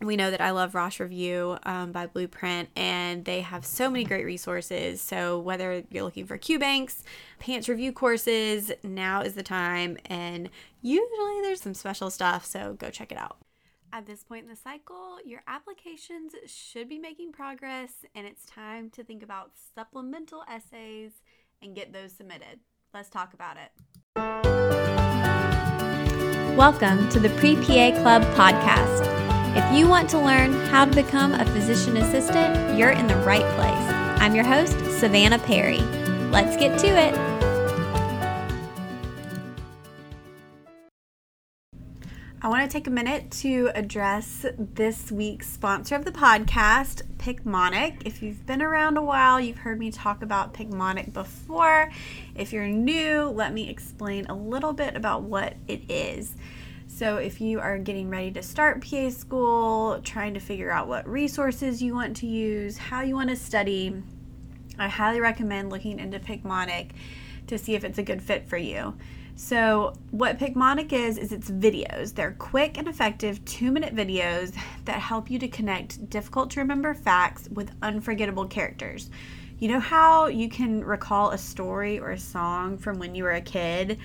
we know that I love Rosh Review um, by Blueprint, and they have so many great resources. So, whether you're looking for Q banks, PANCE review courses, now is the time. And usually there's some special stuff, so go check it out. At this point in the cycle, your applications should be making progress, and it's time to think about supplemental essays and get those submitted. Let's talk about it. Welcome to the Pre PA Club podcast. If you want to learn how to become a physician assistant, you're in the right place. I'm your host, Savannah Perry. Let's get to it. I want to take a minute to address this week's sponsor of the podcast, Picmonic. If you've been around a while, you've heard me talk about Picmonic before. If you're new, let me explain a little bit about what it is. So, if you are getting ready to start PA school, trying to figure out what resources you want to use, how you want to study, I highly recommend looking into Picmonic to see if it's a good fit for you. So, what Picmonic is, is it's videos. They're quick and effective two minute videos that help you to connect difficult to remember facts with unforgettable characters. You know how you can recall a story or a song from when you were a kid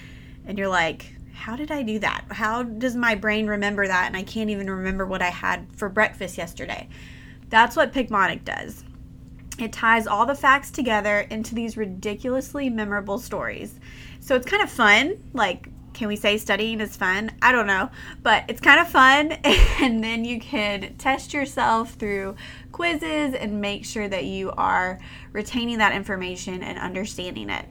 and you're like, how did I do that? How does my brain remember that and I can't even remember what I had for breakfast yesterday? That's what Picmonic does. It ties all the facts together into these ridiculously memorable stories. So it's kind of fun. Like, can we say studying is fun? I don't know, but it's kind of fun. And then you can test yourself through quizzes and make sure that you are retaining that information and understanding it.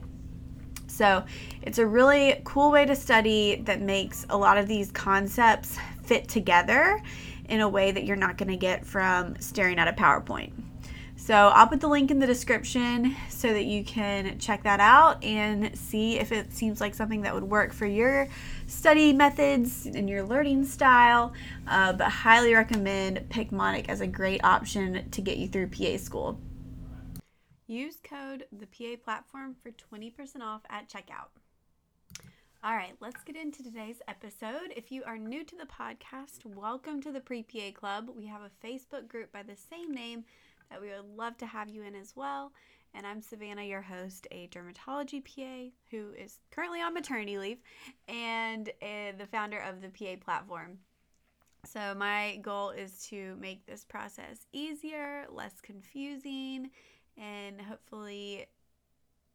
So it's a really cool way to study that makes a lot of these concepts fit together in a way that you're not going to get from staring at a PowerPoint. So I'll put the link in the description so that you can check that out and see if it seems like something that would work for your study methods and your learning style. Uh, but highly recommend Picmonic as a great option to get you through PA school. Use code the PA platform for 20% off at checkout. All right, let's get into today's episode. If you are new to the podcast, welcome to the Pre PA Club. We have a Facebook group by the same name that we would love to have you in as well. And I'm Savannah, your host, a dermatology PA who is currently on maternity leave and uh, the founder of the PA platform. So, my goal is to make this process easier, less confusing, and hopefully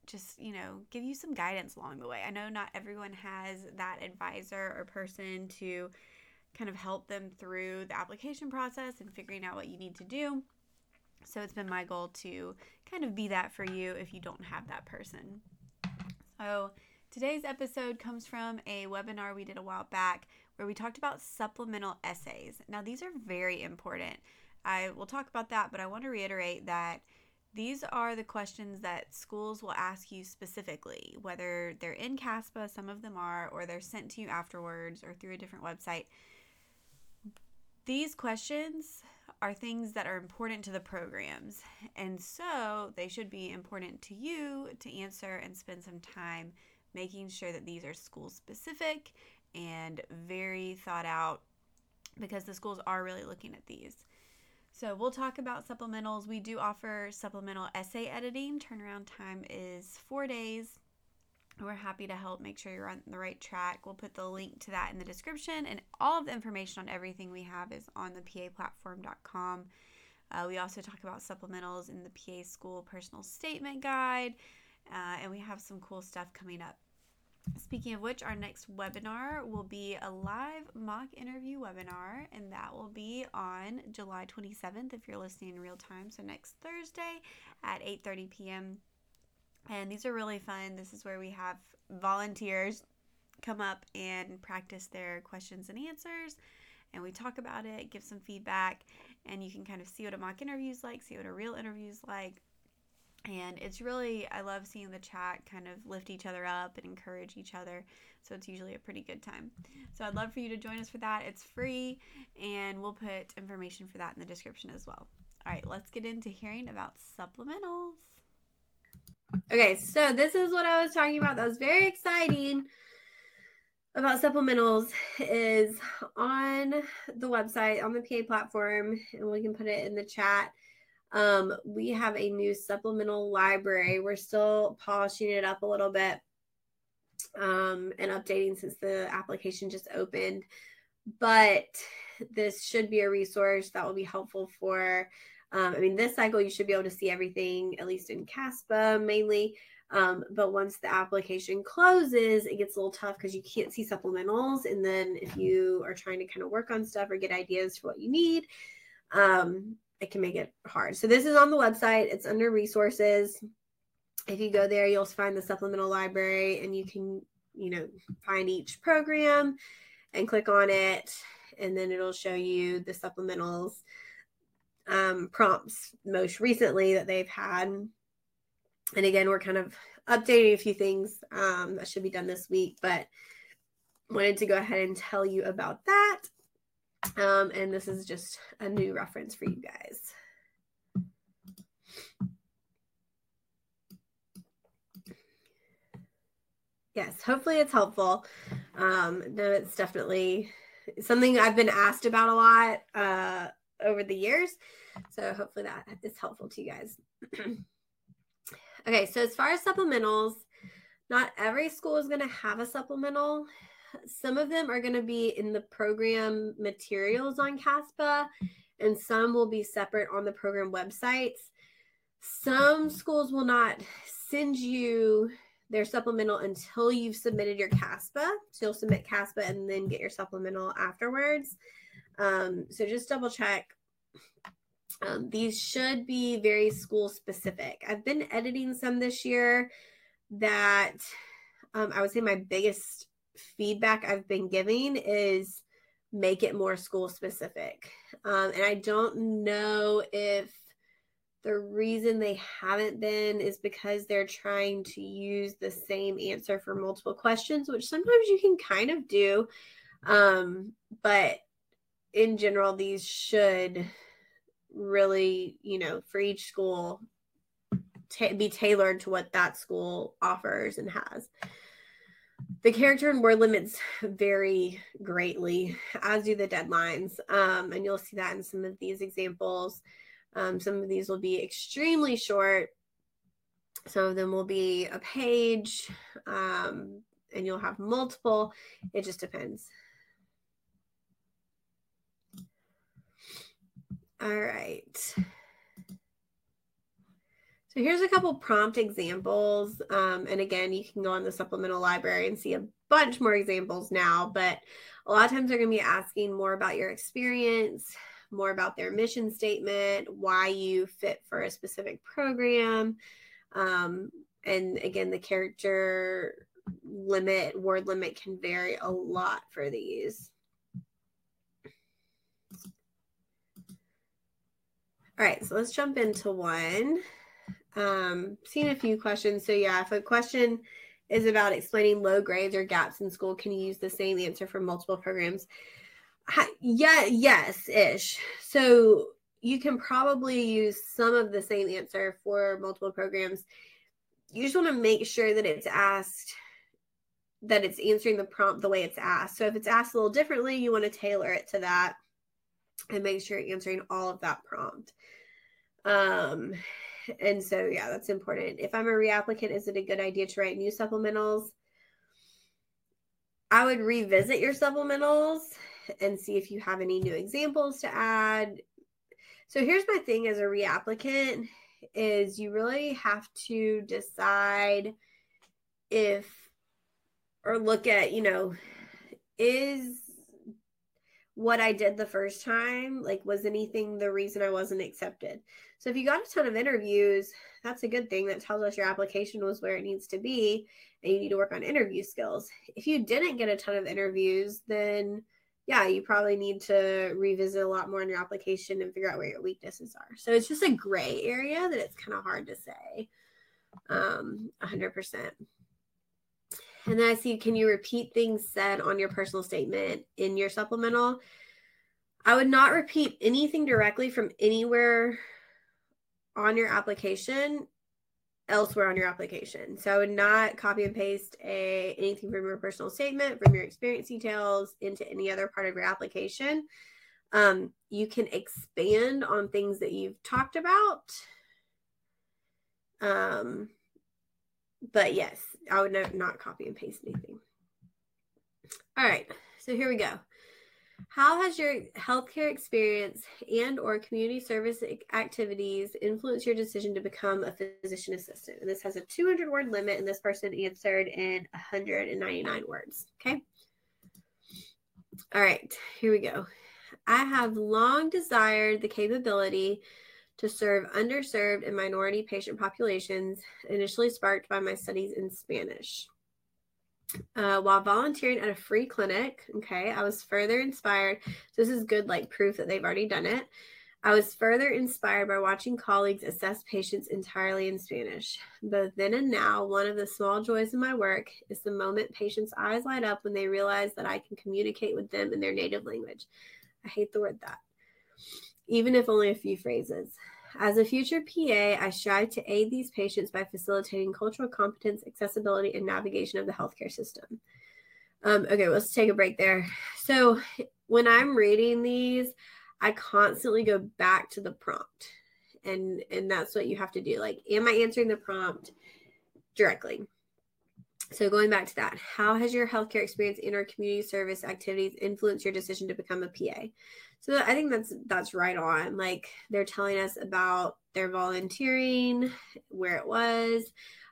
just, you know, give you some guidance along the way. I know not everyone has that advisor or person to kind of help them through the application process and figuring out what you need to do. So it's been my goal to kind of be that for you if you don't have that person. So today's episode comes from a webinar we did a while back where we talked about supplemental essays. Now, these are very important. I will talk about that, but I want to reiterate that these are the questions that schools will ask you specifically, whether they're in CASPA, some of them are, or they're sent to you afterwards or through a different website. These questions are things that are important to the programs, and so they should be important to you to answer and spend some time making sure that these are school specific and very thought out because the schools are really looking at these. So we'll talk about supplementals. We do offer supplemental essay editing. Turnaround time is four days. We're happy to help make sure you're on the right track. We'll put the link to that in the description, and all of the information on everything we have is on the paplatform.com. Uh, we also talk about supplementals in the PA School Personal Statement Guide, uh, and we have some cool stuff coming up. Speaking of which, our next webinar will be a live mock interview webinar, and that will be on July 27th if you're listening in real time. So next Thursday at 8:30 p.m. And these are really fun. This is where we have volunteers come up and practice their questions and answers. And we talk about it, give some feedback, and you can kind of see what a mock interview is like, see what a real interview is like. And it's really, I love seeing the chat kind of lift each other up and encourage each other. So it's usually a pretty good time. So I'd love for you to join us for that. It's free, and we'll put information for that in the description as well. All right, let's get into hearing about supplementals. Okay, so this is what I was talking about. That was very exciting about supplementals is on the website on the PA platform, and we can put it in the chat. Um, we have a new supplemental library. We're still polishing it up a little bit um, and updating since the application just opened. But this should be a resource that will be helpful for. Um, I mean, this cycle you should be able to see everything, at least in CASPA mainly. Um, but once the application closes, it gets a little tough because you can't see supplementals. And then if you are trying to kind of work on stuff or get ideas for what you need, um, it can make it hard. So this is on the website. It's under resources. If you go there, you'll find the supplemental library and you can, you know, find each program and click on it. And then it'll show you the supplementals um, prompts most recently that they've had. And again, we're kind of updating a few things um, that should be done this week, but wanted to go ahead and tell you about that. Um, and this is just a new reference for you guys. Yes, hopefully it's helpful. Um, no, it's definitely something I've been asked about a lot uh, over the years. So hopefully that is helpful to you guys. okay, so as far as supplementals, not every school is going to have a supplemental. Some of them are going to be in the program materials on CASPA, and some will be separate on the program websites. Some schools will not send you their supplemental until you've submitted your CASPA. So you'll submit CASPA and then get your supplemental afterwards. Um, so just double check. Um, these should be very school specific. I've been editing some this year that um, I would say my biggest feedback I've been giving is make it more school specific. Um, and I don't know if the reason they haven't been is because they're trying to use the same answer for multiple questions, which sometimes you can kind of do. Um, but in general, these should really, you know, for each school, be tailored to what that school offers and has. The character and word limits vary greatly, as do the deadlines. Um, and you'll see that in some of these examples. Um, some of these will be extremely short. Some of them will be a page, um, and you'll have multiple. It just depends. All right. So here's a couple prompt examples. Um, and again, you can go on the supplemental library and see a bunch more examples now, but a lot of times they're going to be asking more about your experience, more about their mission statement, why you fit for a specific program. Um, and again, the character limit, word limit can vary a lot for these. All right, so let's jump into one. Um, seen a few questions. So yeah, if a question is about explaining low grades or gaps in school, can you use the same answer for multiple programs? Yeah, yes, ish. So you can probably use some of the same answer for multiple programs. You just want to make sure that it's asked that it's answering the prompt the way it's asked. So if it's asked a little differently, you want to tailor it to that and make sure you're answering all of that prompt. Um, and so, yeah, that's important. If I'm a reapplicant, is it a good idea to write new supplementals? I would revisit your supplementals and see if you have any new examples to add. So here's my thing as a reapplicant is you really have to decide if or look at, you know, is what I did the first time, like, was anything the reason I wasn't accepted? So if you got a ton of interviews, that's a good thing. That tells us your application was where it needs to be and you need to work on interview skills. If you didn't get a ton of interviews, then yeah, you probably need to revisit a lot more in your application and figure out where your weaknesses are. So it's just a gray area that it's kind of hard to say um, 100%. And then I see, can you repeat things said on your personal statement in your supplemental? I would not repeat anything directly from anywhere on your application elsewhere on your application. So I would not copy and paste a anything from your personal statement, from your experience details into any other part of your application. Um, you can expand on things that you've talked about. Um, but yes, I would not, copy and paste anything. All right, so here we go. How has your healthcare experience and or community service activities influenced your decision to become a physician assistant? And this has a 200 word limit and this person answered in 199 words. Okay. All right, here we go. I have long desired the capability to serve underserved and minority patient populations, initially sparked by my studies in Spanish. Uh, while volunteering at a free clinic, okay, I was further inspired. So this is good, like proof that they've already done it. I was further inspired by watching colleagues assess patients entirely in Spanish. Both then and now, one of the small joys of my work is the moment patients' eyes light up when they realize that I can communicate with them in their native language. I hate the word that, even if only a few phrases. As a future PA, I strive to aid these patients by facilitating cultural competence, accessibility, and navigation of the healthcare system. Um, okay, let's take a break there. So, when I'm reading these, I constantly go back to the prompt, and and that's what you have to do. Like, am I answering the prompt directly? So, going back to that, how has your healthcare experience in our community service activities influenced your decision to become a PA? So I think that's that's right on. Like they're telling us about their volunteering, where it was.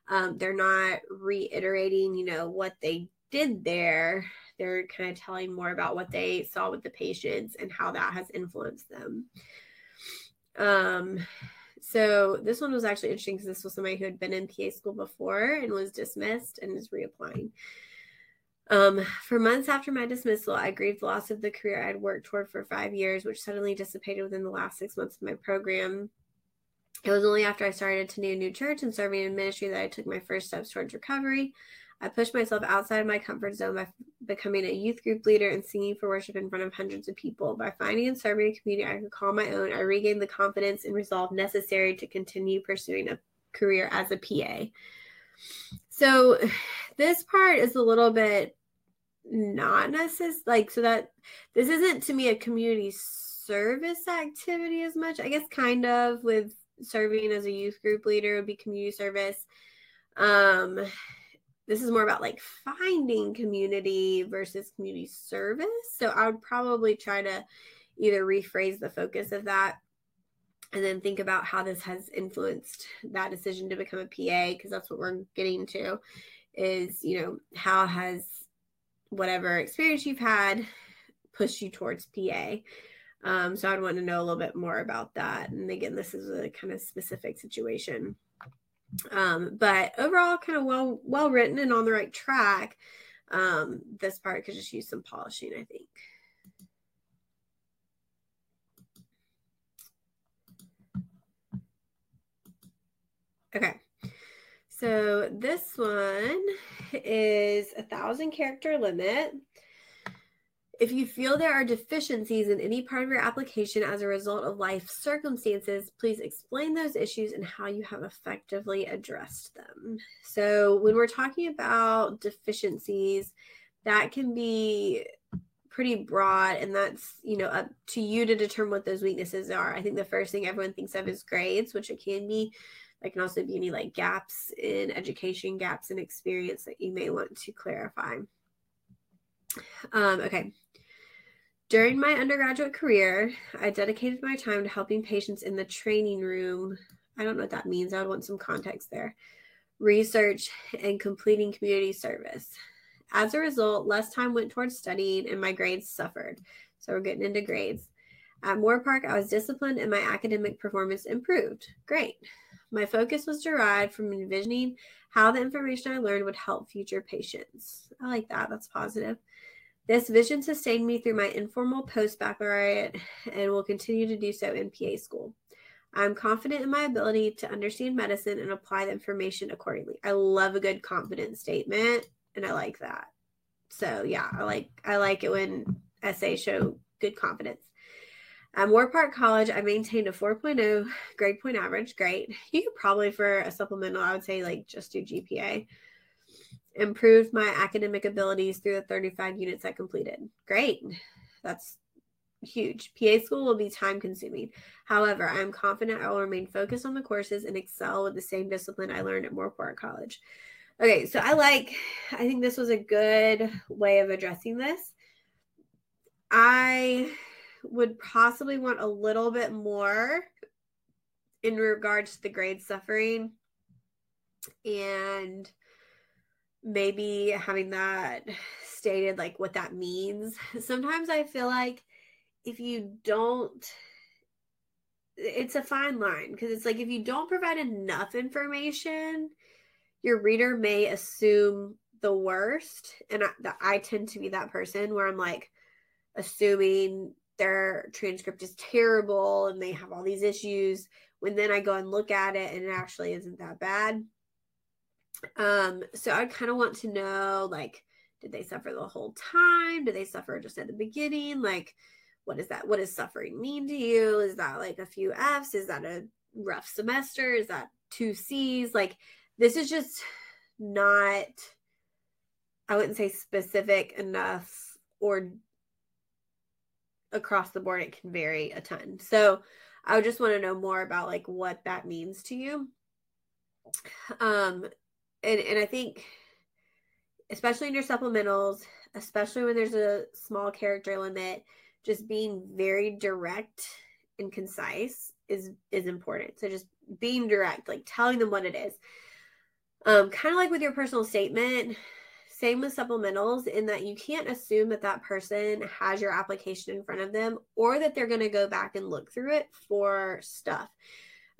Um, they're not reiterating, you know, what they did there. They're kind of telling more about what they saw with the patients and how that has influenced them. Um, so this one was actually interesting because this was somebody who had been in PA school before and was dismissed and is reapplying. Um, for months after my dismissal, I grieved the loss of the career I'd worked toward for five years, which suddenly dissipated within the last six months of my program. It was only after I started to a new church and serving in ministry that I took my first steps towards recovery. I pushed myself outside of my comfort zone by becoming a youth group leader and singing for worship in front of hundreds of people. By finding and serving a community I could call my own, I regained the confidence and resolve necessary to continue pursuing a career as a PA. So, this part is a little bit not necessary like so that this isn't to me a community service activity as much i guess kind of with serving as a youth group leader would be community service um this is more about like finding community versus community service so i would probably try to either rephrase the focus of that and then think about how this has influenced that decision to become a pa because that's what we're getting to is you know how has whatever experience you've had pushed you towards PA. Um, so I'd want to know a little bit more about that. And again, this is a kind of specific situation. Um, but overall, kind of well well written and on the right track. Um, this part could just use some polishing, I think. Okay. So this one is a thousand character limit. If you feel there are deficiencies in any part of your application as a result of life circumstances, please explain those issues and how you have effectively addressed them. So, when we're talking about deficiencies, that can be pretty broad and that's you know up to you to determine what those weaknesses are i think the first thing everyone thinks of is grades which it can be there can also be any like gaps in education, gaps in experience that you may want to clarify. Um, okay. During my undergraduate career, I dedicated my time to helping patients in the training room. I don't know what that means. I would want some context there. Research and completing community service. As a result, less time went towards studying and my grades suffered. So we're getting into grades. At Moorpark, I was disciplined and my academic performance improved. Great. My focus was derived from envisioning how the information I learned would help future patients. I like that. That's positive. This vision sustained me through my informal post baccalaureate and will continue to do so in PA school. I'm confident in my ability to understand medicine and apply the information accordingly. I love a good confident statement and I like that. So yeah, I like I like it when essays show good confidence. At Moorpark College, I maintained a 4.0 grade point average. Great. You could probably, for a supplemental, I would say like just do GPA. Improved my academic abilities through the 35 units I completed. Great. That's huge. PA school will be time consuming. However, I am confident I will remain focused on the courses and excel with the same discipline I learned at Moorpark College. Okay, so I like, I think this was a good way of addressing this. I would possibly want a little bit more in regards to the grade suffering and maybe having that stated like what that means. Sometimes I feel like if you don't it's a fine line because it's like if you don't provide enough information, your reader may assume the worst. And I, I tend to be that person where I'm like assuming their transcript is terrible and they have all these issues when then I go and look at it and it actually isn't that bad. Um, so I kind of want to know like, did they suffer the whole time? Did they suffer just at the beginning? Like, what is that? What does suffering mean to you? Is that like a few F's? Is that a rough semester? Is that two C's? Like, this is just not, I wouldn't say specific enough or across the board it can vary a ton so i would just want to know more about like what that means to you um and and i think especially in your supplementals especially when there's a small character limit just being very direct and concise is is important so just being direct like telling them what it is um kind of like with your personal statement same with supplementals in that you can't assume that that person has your application in front of them or that they're going to go back and look through it for stuff.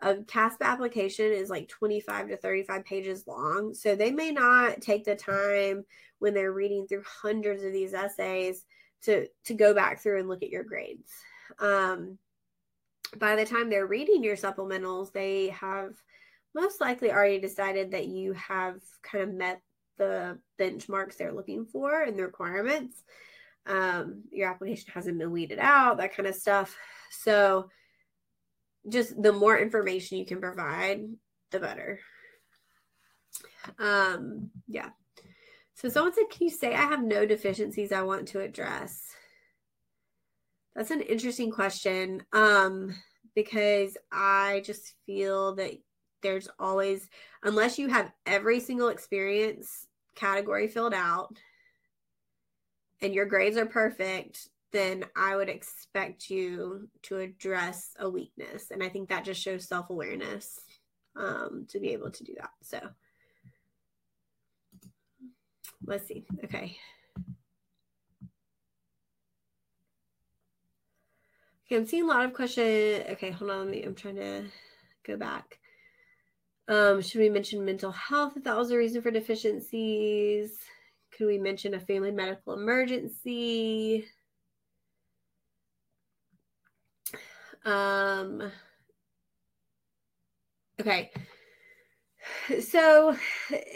A CASPA application is like 25 to 35 pages long. So they may not take the time when they're reading through hundreds of these essays to, to go back through and look at your grades. Um, by the time they're reading your supplementals, they have most likely already decided that you have kind of met the benchmarks they're looking for and the requirements. Um, your application hasn't been weeded out, that kind of stuff. So, just the more information you can provide, the better. Um, yeah. So, someone said, Can you say I have no deficiencies I want to address? That's an interesting question um, because I just feel that there's always, unless you have every single experience category filled out and your grades are perfect, then I would expect you to address a weakness. And I think that just shows self awareness um, to be able to do that. So let's see. Okay. Okay, I'm seeing a lot of questions. Okay, hold on. Me, I'm trying to go back. Um, should we mention mental health if that was a reason for deficiencies? Could we mention a family medical emergency? Um, okay. So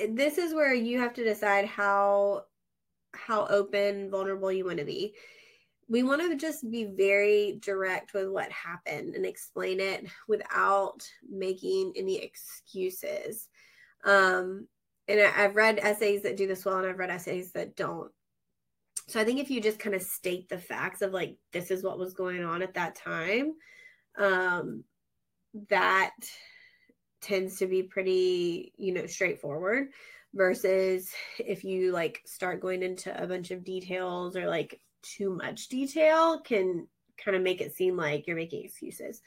this is where you have to decide how how open, vulnerable you want to be we want to just be very direct with what happened and explain it without making any excuses. Um, and I, I've read essays that do this well, and I've read essays that don't. So I think if you just kind of state the facts of like this is what was going on at that time, um, that tends to be pretty, you know, straightforward versus if you like start going into a bunch of details or like too much detail can kind of make it seem like you're making excuses.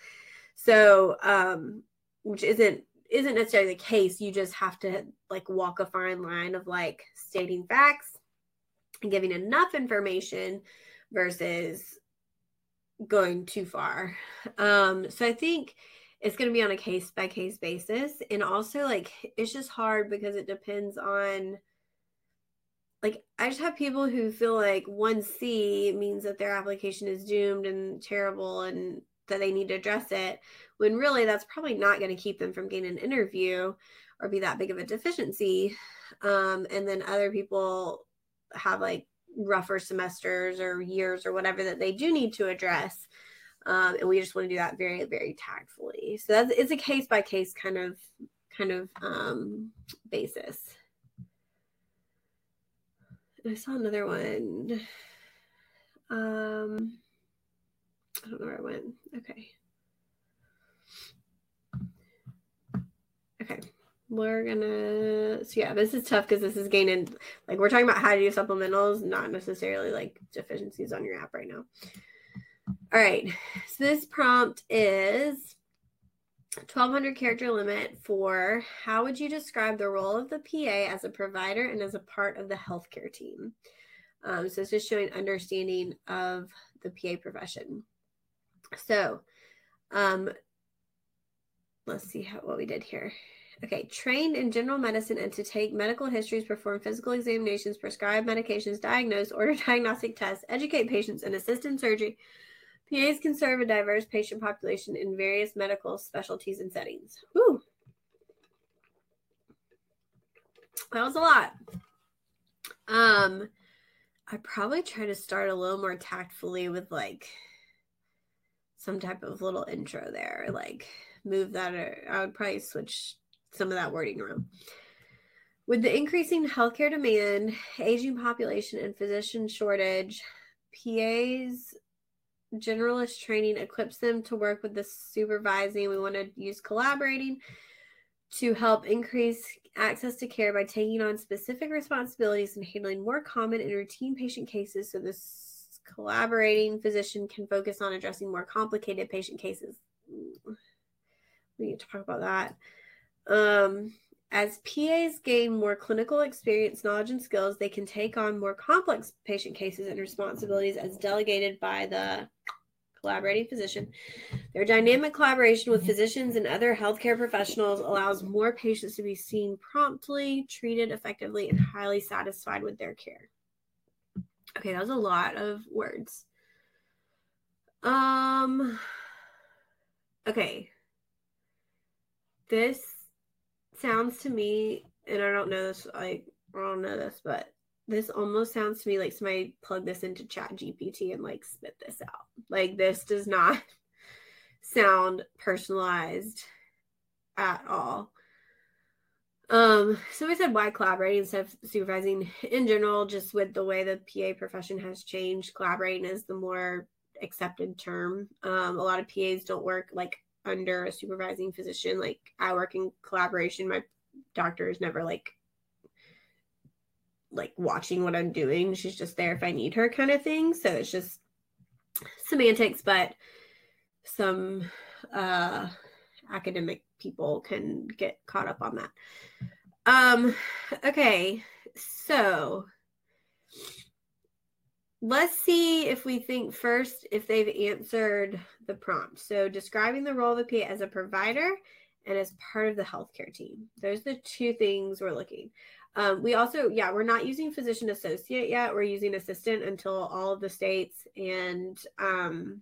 So, um, which isn't isn't necessarily the case. You just have to like walk a fine line of like stating facts giving enough information versus going too far. Um, so I think it's going to be on a case by case basis. And also, like, it's just hard because it depends on, like, I just have people who feel like 1C means that their application is doomed and terrible and that they need to address it, when really that's probably not going to keep them from getting an interview or be that big of a deficiency. Um, and then other people have like rougher semesters or years or whatever that they do need to address. Um, and we just want to do that very, very tactfully. So that's it's a case by case kind of kind of um, basis. I saw another one. Um, I don't know where I went. Okay. Okay we're gonna so yeah this is tough because this is gaining like we're talking about how to do supplementals not necessarily like deficiencies on your app right now. All right so this prompt is 1200 character limit for how would you describe the role of the pa as a provider and as a part of the healthcare team? Um, so it's just showing understanding of the pa profession. So um, let's see how what we did here Okay, trained in general medicine and to take medical histories, perform physical examinations, prescribe medications, diagnose, order diagnostic tests, educate patients, and assist in surgery. PAs can serve a diverse patient population in various medical specialties and settings. Whew. That was a lot. Um, I probably try to start a little more tactfully with like some type of little intro there, like move that. Or I would probably switch some of that wording around. With the increasing healthcare demand, aging population, and physician shortage, PA's generalist training equips them to work with the supervising. We want to use collaborating to help increase access to care by taking on specific responsibilities and handling more common and routine patient cases so this collaborating physician can focus on addressing more complicated patient cases. Mm. We need to talk about that. Um, as PAs gain more clinical experience, knowledge, and skills, they can take on more complex patient cases and responsibilities as delegated by the collaborating physician. Their dynamic collaboration with physicians and other healthcare professionals allows more patients to be seen promptly, treated effectively, and highly satisfied with their care. Okay, that was a lot of words. Um okay. This sounds to me, and I don't know this, I, I don't know this, but this almost sounds to me like somebody plugged this into chat gpt and like spit this out. Like this does not sound personalized at all. Um so we said why collaborating instead of supervising. In general just with the way the pa profession has changed collaborating is the more accepted term. Um a lot of pas don't work like under a supervising physician. Like I work in collaboration. My doctor is never like like watching what I'm doing. She's just there if I need her kind of thing. So it's just semantics, but some uh academic people can get caught up on that. Um okay. So let's see if we think first if they've answered the prompt. So, describing the role of the PA as a provider and as part of the healthcare team. Those are the two things we're looking. Um, we also, yeah, we're not using physician associate yet. We're using assistant until all of the states and um,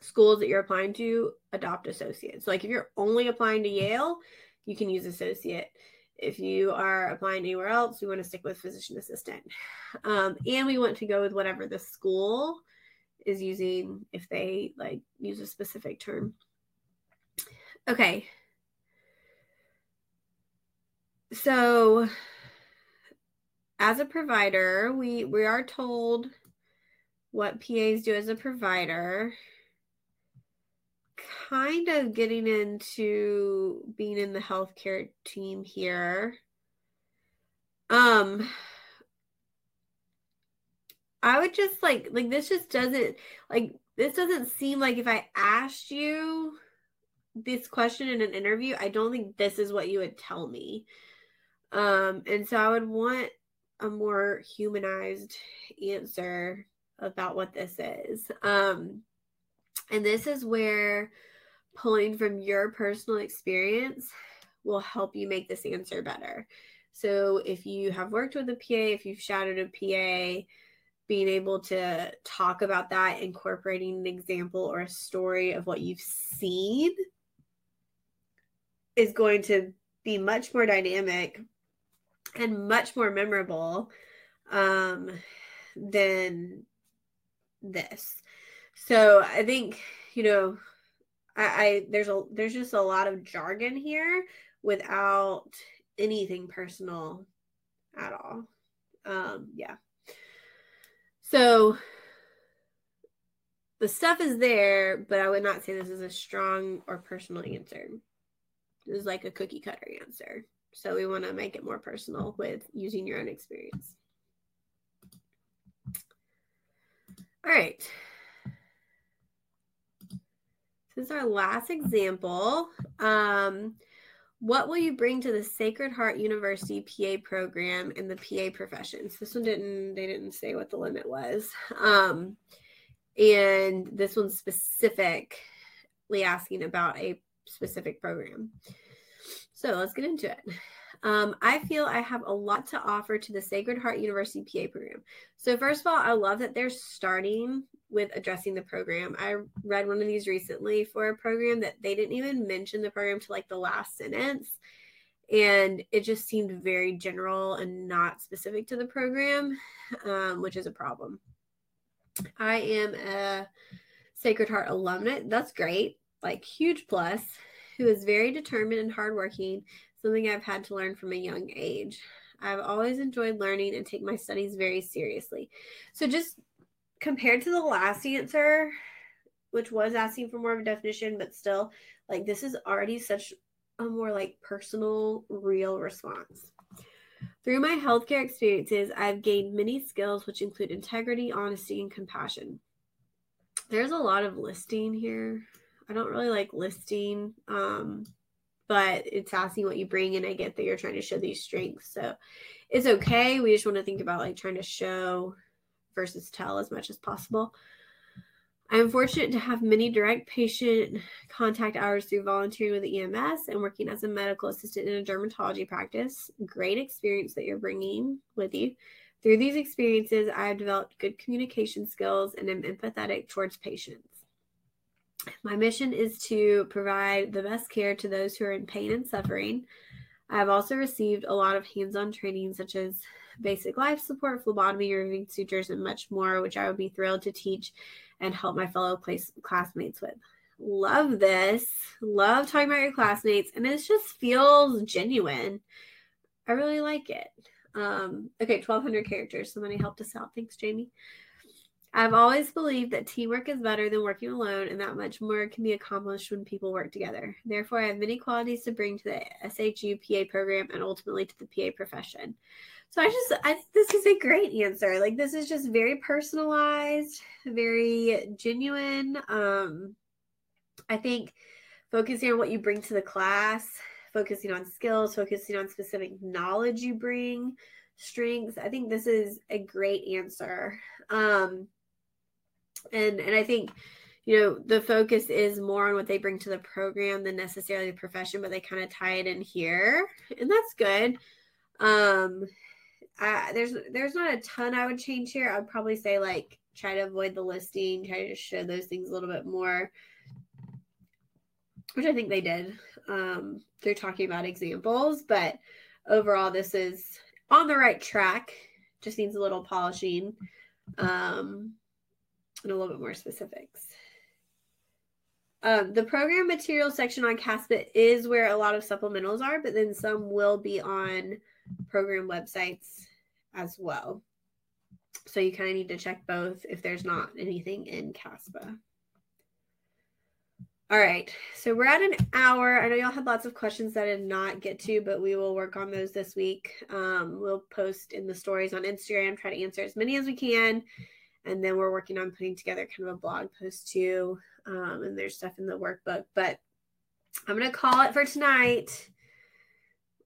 schools that you're applying to adopt associate. So, like if you're only applying to Yale, you can use associate. If you are applying anywhere else, we want to stick with physician assistant. Um, and we want to go with whatever the school is using if they like use a specific term. Okay. So as a provider, we we are told what PAs do as a provider kind of getting into being in the healthcare team here. Um I would just like like this just doesn't like this doesn't seem like if I asked you this question in an interview, I don't think this is what you would tell me. Um and so I would want a more humanized answer about what this is. Um, and this is where pulling from your personal experience will help you make this answer better. So if you have worked with a PA, if you've shadowed a PA, being able to talk about that, incorporating an example or a story of what you've seen is going to be much more dynamic and much more memorable um, than this. So I think, you know, I, I there's a there's just a lot of jargon here without anything personal at all. Um, yeah. So the stuff is there, but I would not say this is a strong or personal answer. This is like a cookie cutter answer. So we want to make it more personal with using your own experience. All right. This is our last example. Um, what will you bring to the Sacred Heart University PA program in the PA professions? This one didn't, they didn't say what the limit was. Um, and this one's specifically asking about a specific program. So let's get into it. Um, I feel I have a lot to offer to the Sacred Heart University PA program. So, first of all, I love that they're starting with addressing the program. I read one of these recently for a program that they didn't even mention the program to like the last sentence. And it just seemed very general and not specific to the program, um, which is a problem. I am a Sacred Heart alumna. That's great. Like, huge plus. Who is very determined and hardworking something I've had to learn from a young age. I've always enjoyed learning and take my studies very seriously. So, just compared to the last answer, which was asking for more of a definition, but still, like, this is already such a more like personal, real response. Through my healthcare experiences, I've gained many skills which include integrity, honesty, and compassion. There's a lot of listing here. I don't really like listing. Um, but it's asking what you bring and i get that you're trying to show these strengths so it's okay. We just want to think about like trying to show versus tell as much as possible. I'm fortunate to have many direct patient contact hours through volunteering with the ems and working as a medical assistant in a dermatology practice. Great experience that you're bringing with you. Through these experiences i have developed good communication skills and am empathetic towards patients my mission is to provide the best care to those who are in pain and suffering. I've also received a lot of hands on training, such as basic life support, phlebotomy, removing sutures, and much more, which I would be thrilled to teach and help my fellow class- classmates with. Love this. Love talking about your classmates, and it just feels genuine. I really like it. Um, okay, 1,200 characters. Somebody helped us out. Thanks, Jamie. I've always believed that teamwork is better than working alone and that much more can be accomplished when people work together. Therefore, I have many qualities to bring to the SHU PA program and ultimately to the PA profession. So I just I think this is a great answer. Like this is just very personalized, very genuine. Um I think focusing on what you bring to the class, focusing on skills, focusing on specific knowledge you bring, strengths. I think this is a great answer. Um and and i think you know the focus is more on what they bring to the program than necessarily the profession but they kind of tie it in here and that's good. Um I, there's there's not a ton i would change here. I'd probably say like try to avoid the listing try to show those things a little bit more which i think they did. Um they're talking about examples but overall this is on the right track. Just needs a little polishing. Um and a little bit more specifics. Um, the program material section on CASPA is where a lot of supplementals are, but then some will be on program websites as well. So you kind of need to check both if there's not anything in CASPA. All right, so we're at an hour. I know y'all had lots of questions that I did not get to, but we will work on those this week. Um, we'll post in the stories on Instagram, try to answer as many as we can and then we're working on putting together kind of a blog post too um, and there's stuff in the workbook but i'm going to call it for tonight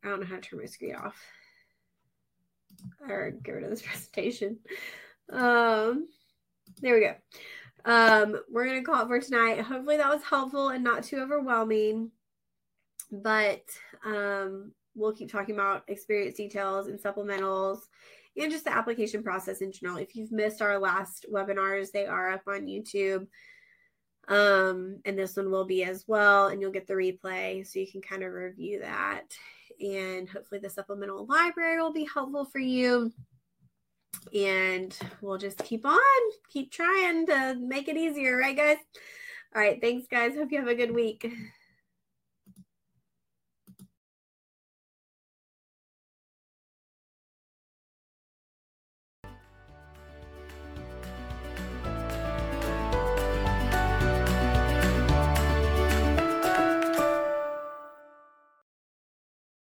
i don't know how to turn my screen off or get rid of this presentation. Um, there we go. Um, we're gonna call it for tonight. Hopefully that was helpful and not too overwhelming. But um, we'll keep talking about experience details and supplementals and just the application process in general. If you've missed our last webinars, they are up on YouTube. Um, and this one will be as well, and you'll get the replay so you can kind of review that. And hopefully, the supplemental library will be helpful for you. And we'll just keep on, keep trying to make it easier, right, guys? All right, thanks, guys. Hope you have a good week.